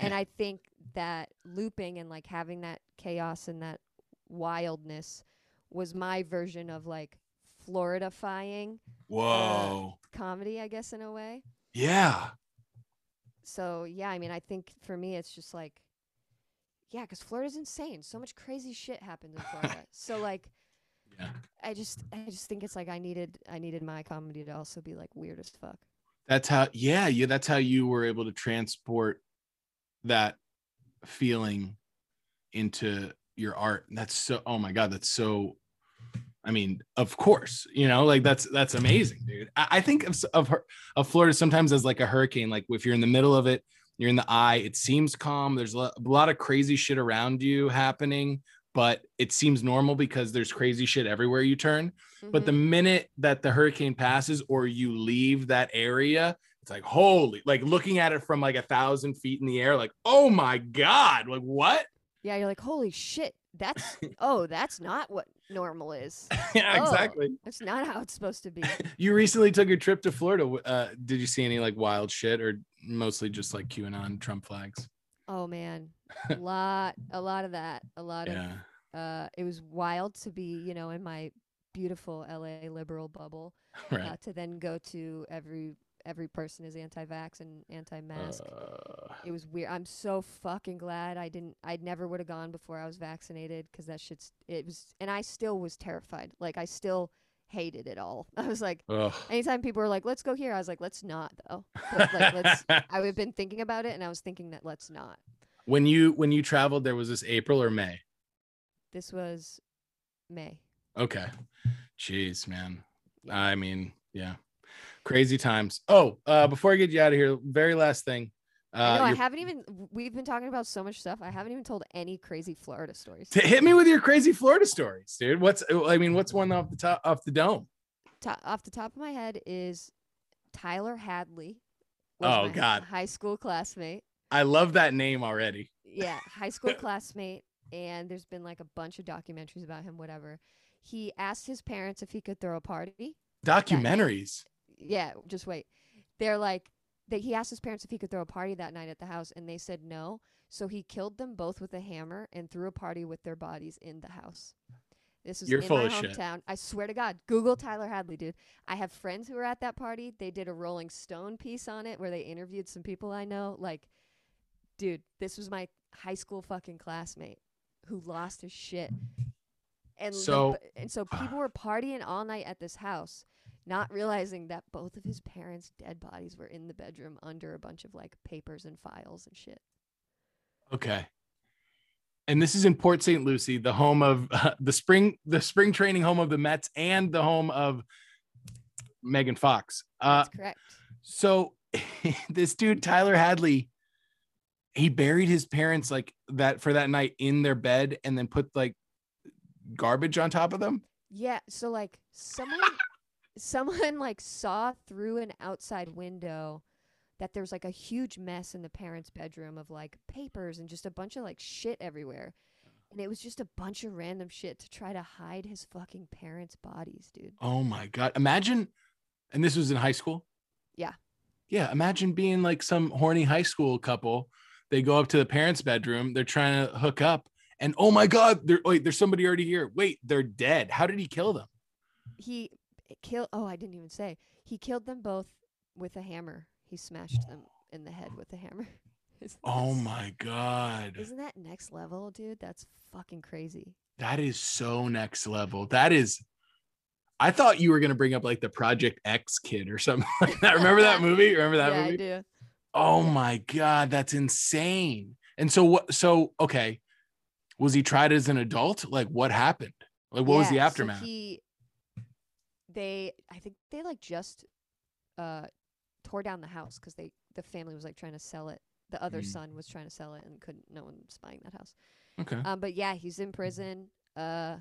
And i think that looping and like having that chaos and that wildness was my version of like floridifying uh, whoa. comedy i guess in a way. Yeah. So yeah i mean i think for me it's just like yeah because florida's insane. So much crazy shit happens in florida. So like yeah. I just I just think it's like I needed I needed my comedy to also be like weird as fuck. that's how yeah yeah that's how you were able to transport that feeling into your art. That's so oh my god that's so i mean of course you know like that's that's amazing dude. I, I think of, of her of florida sometimes as like a hurricane like if you're in the middle of it you're in the eye it seems calm there's a lot of crazy shit around you happening but it seems normal because there's crazy shit everywhere you turn but the minute that the hurricane passes or you leave that area it's like holy like looking at it from like a thousand feet in the air like oh my god like what yeah, you're like holy shit. That's oh that's not what normal is. yeah Oh. exactly That's not how it's supposed to be. you recently took your trip to florida uh did you see any like wild shit or mostly just like qanon trump flags Oh man, a lot a lot of that. A lot yeah of uh, it was wild to be you know in my beautiful LA liberal bubble right uh, to then go to every every person is anti-vax and anti-mask. Uh, it was weird. I'm so fucking glad I didn't. I never would have gone before I was vaccinated because that shit's. It was, and I still was terrified. Like I still hated it all. I was like, ugh. anytime people were like, "Let's go here," I was like, "Let's not," though. But, like, let's. I have been thinking about it, and I was thinking that let's not. when you when you traveled there was this april or may This was May. okay jeez man. I mean, yeah, crazy times. Oh, uh, before I get you out of here, very last thing. Uh, I know I haven't even. We've been talking about so much stuff. I haven't even told any crazy Florida stories. hit me with your crazy Florida stories, dude. What's I mean, what's one off the top off the dome? To- off the top of my head is Tyler Hadley. Oh, God. high school classmate. I love that name already. yeah, high school classmate, and there's been like a bunch of documentaries about him. Whatever. He asked his parents if he could throw a party. Documentaries. Yeah, just wait. They're like, they, he asked his parents if he could throw a party that night at the house, and they said no. So he killed them both with a hammer and threw a party with their bodies in the house. This is You're in my of shit. hometown. I swear to God. Google Tyler Hadley, dude. I have friends who were at that party. They did a Rolling Stone piece on it where they interviewed some people I know. Like, dude, this was my high school fucking classmate who lost his shit. And So- b- and so people were partying all night at this house, not realizing that both of his parents' dead bodies were in the bedroom under a bunch of like papers and files and shit. Okay. And this is in Port St. Lucie, the home of the spring, the spring training home of the Mets, and the home of Megan Fox. Uh, That's correct. So this dude Tyler Hadley, he buried his parents like that for that night in their bed, and then put like garbage on top of them. Yeah, so like someone someone like saw through an outside window that there's like a huge mess in the parents' bedroom of like papers and just a bunch of like shit everywhere. And it was just a bunch of random shit to try to hide his fucking parents' bodies, dude. Oh my god! Imagine, and this was in high school. Yeah. Yeah. Imagine being like some horny high school couple. They go up to the parents' bedroom. They're trying to hook up, and oh my god, there wait, there's somebody already here. Wait, they're dead. How did he kill them? He eh, killed. Oh, I didn't even say. He killed them both with a hammer. He smashed them in the head with a hammer. Oh my god, Isn't that next level, dude? That's fucking crazy. that is so next level. That is. I thought you were gonna bring up like the Project X kid or something like that. Remember that movie? Remember that yeah, movie? I do. Oh my god, that's insane. And so what so okay. Was he tried as an adult? Like what happened? Like what was the Yeah, so aftermath? he, they, I think they like just uh tore down the house because they the family was like trying to sell it. The other Mm. son was trying to sell it and couldn't. No one was buying that house. okay. Um, but yeah, he's in prison. Uh,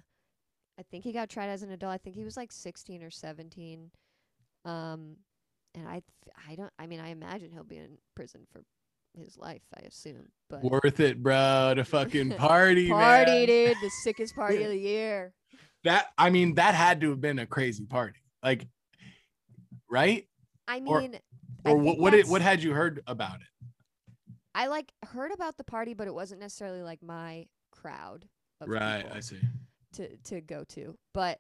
I think he got tried as an adult. I think he was like 16 or 17. Um, and I, th- I don't. I mean, I imagine he'll be in prison for his life. I assume, but Worth it, bro, to fucking party, man. party, man. dude, the sickest party of the year. That I mean, that had to have been a crazy party. Like right? I Or- mean, I Or what what it, what had you heard about it? I like heard about the party, but it wasn't necessarily like my crowd of Right, I see. to to go to. But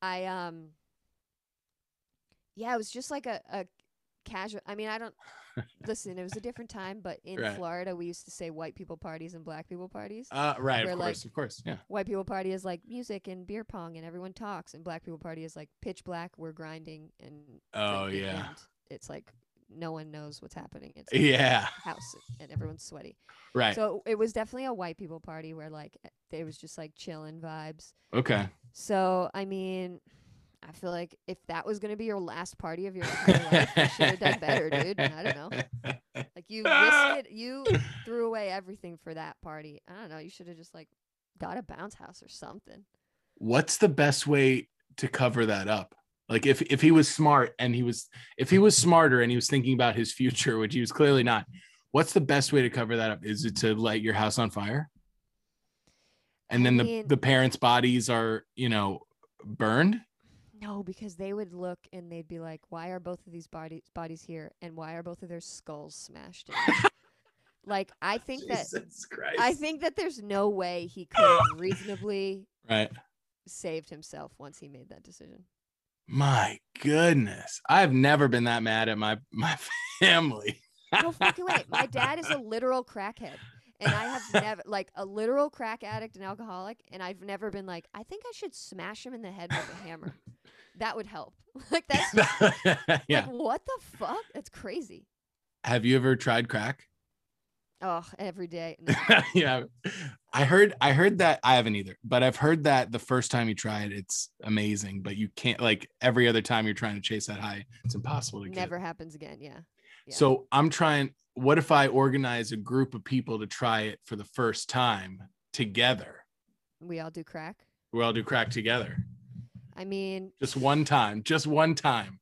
I um yeah, it was just like a, a casual I mean, I don't listen, it was a different time, but in Right. Florida we used to say white people parties and black people parties. Uh right, Where, of like, course, of course. Yeah. white people party is like music and beer pong and everyone talks and black people party is like pitch black, we're grinding and Oh yeah. it's like no one knows what's happening. It's like Yeah. house and everyone's sweaty. Right. So it was definitely a white people party where like it was just like chilling vibes. okay. So I mean, I feel like if that was gonna be your last party of your entire life, you should have done better, dude. I don't know. Like you risked it, you threw away everything for that party. I don't know. You should have just like got a bounce house or something. What's the best way to cover that up? Like if if he was smart and he was if he was smarter and he was thinking about his future, which he was clearly not, what's the best way to cover that up? Is it to light your house on fire? And I then the, the parents' bodies are, you know, burned? No, because they would look and they'd be like, "Why are both of these bodies bodies here? And why are both of their skulls smashed in?" like I think that Christ. I think that there's no way he could have reasonably right. saved himself once he made that decision. My goodness. I've never been that mad at my my family. No fucking way. My dad is a literal crackhead. And I have never like a literal crack addict and alcoholic, and I've never been like, I think I should smash him in the head with a hammer. That would help. like that's just, yeah. like what the fuck? That's crazy. Have you ever tried crack? Oh, every day. No. yeah. I heard I heard that I haven't either, but I've heard that the first time you try it, it's amazing, but you can't like every other time you're trying to chase that high, it's impossible to get. Never happens again. Yeah. Yeah. So I'm trying. What if I organize a group of people to try it for the first time together? We all do crack. We all do crack together, I mean, just one time, just one time.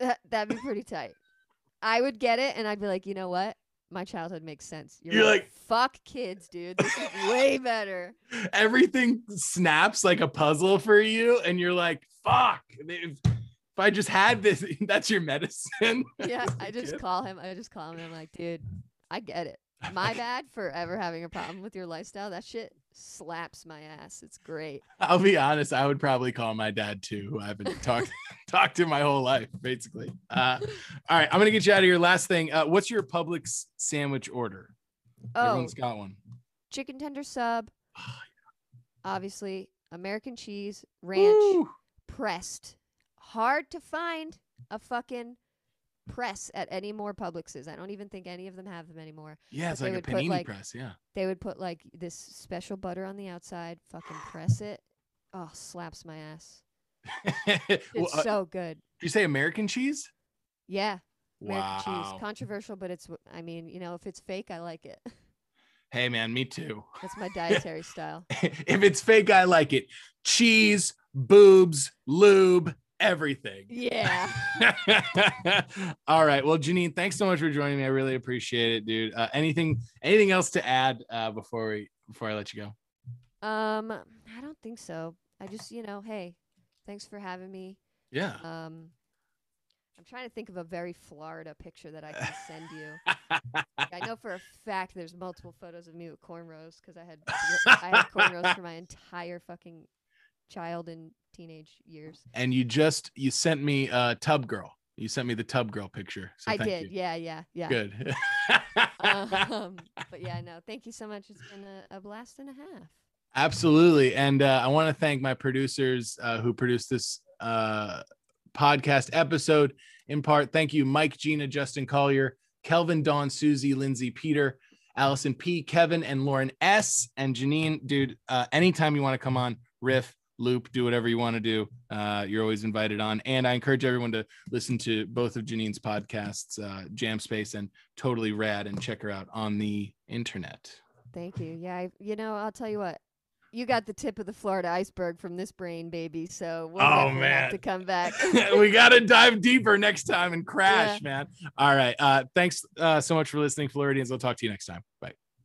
that, that'd be pretty tight. I would get it, and I'd be like, you know what? My childhood makes sense. You're, You're right. like- fuck kids, dude. This is way better. Everything snaps like a puzzle for you, and you're like, "Fuck!" If, if I just had this, that's your medicine. Yeah, I just kid. call him. I just call him. And I'm like, dude, I get it. My bad for ever having a problem with your lifestyle. That shit slaps my ass. It's great. I'll be honest. I would probably call my dad too, who I haven't talked talked to my whole life, basically. Uh, all right, I'm gonna get you out of here. Last thing, uh, what's your Publix sandwich order? Oh, Everyone's got one. chicken tender sub. Ah, Obviously, American cheese, ranch, Woo! pressed. Hard to find a fucking press at any more Publixes. I don't even think any of them have them anymore. Yeah, it's like a panini like- press. Yeah. They would put like this special butter on the outside, fucking press it. Oh, slaps my ass. well, It's uh, so good. did you say American cheese? Yeah, American wow. cheese. Controversial, but it's. w- I mean, you know, if it's fake, I like it. Hey man, me too. That's my dietary style. if it's fake, I like it. Cheese, boobs, lube, everything. Yeah. All right. Well, Janine, thanks so much for joining me. I really appreciate it, dude. Uh, anything anything else to add uh, before we before I let you go? Um, I don't think so. I just, you know, hey, thanks for having me. Yeah. Um, I'm trying to think of a very Florida picture that I can send you. Like, I know for a fact there's multiple photos of me with cornrows because I had I had cornrows for my entire fucking child and teenage years. and you just you sent me uh tub girl. You sent me the tub girl picture. So I did, you. yeah, yeah, yeah. Good. Um, but yeah, no, thank you so much. It's been a, a blast and a half. Absolutely. And uh, I want to thank my producers uh, who produced this uh, podcast episode. In part, thank you, Mike, Gina, Justin Collier, Kelvin, Dawn, Susie, Lindsay, Peter, Allison P, Kevin, and Lauren S. And Janine, dude, uh, anytime you want to come on, riff, loop, do whatever you want to do, uh, you're always invited on. And I encourage everyone to listen to both of Janine's podcasts, uh, Jam Space and Totally Rad, and check her out on the internet. Thank you. Yeah, I, you know, I'll tell you what. You got the tip of the Florida iceberg from this brain, baby. So we'll Oh, man. have to come back. we got to dive deeper next time and crash, man. All right. Uh, thanks uh, so much for listening, Floridians. I'll talk to you next time. Bye.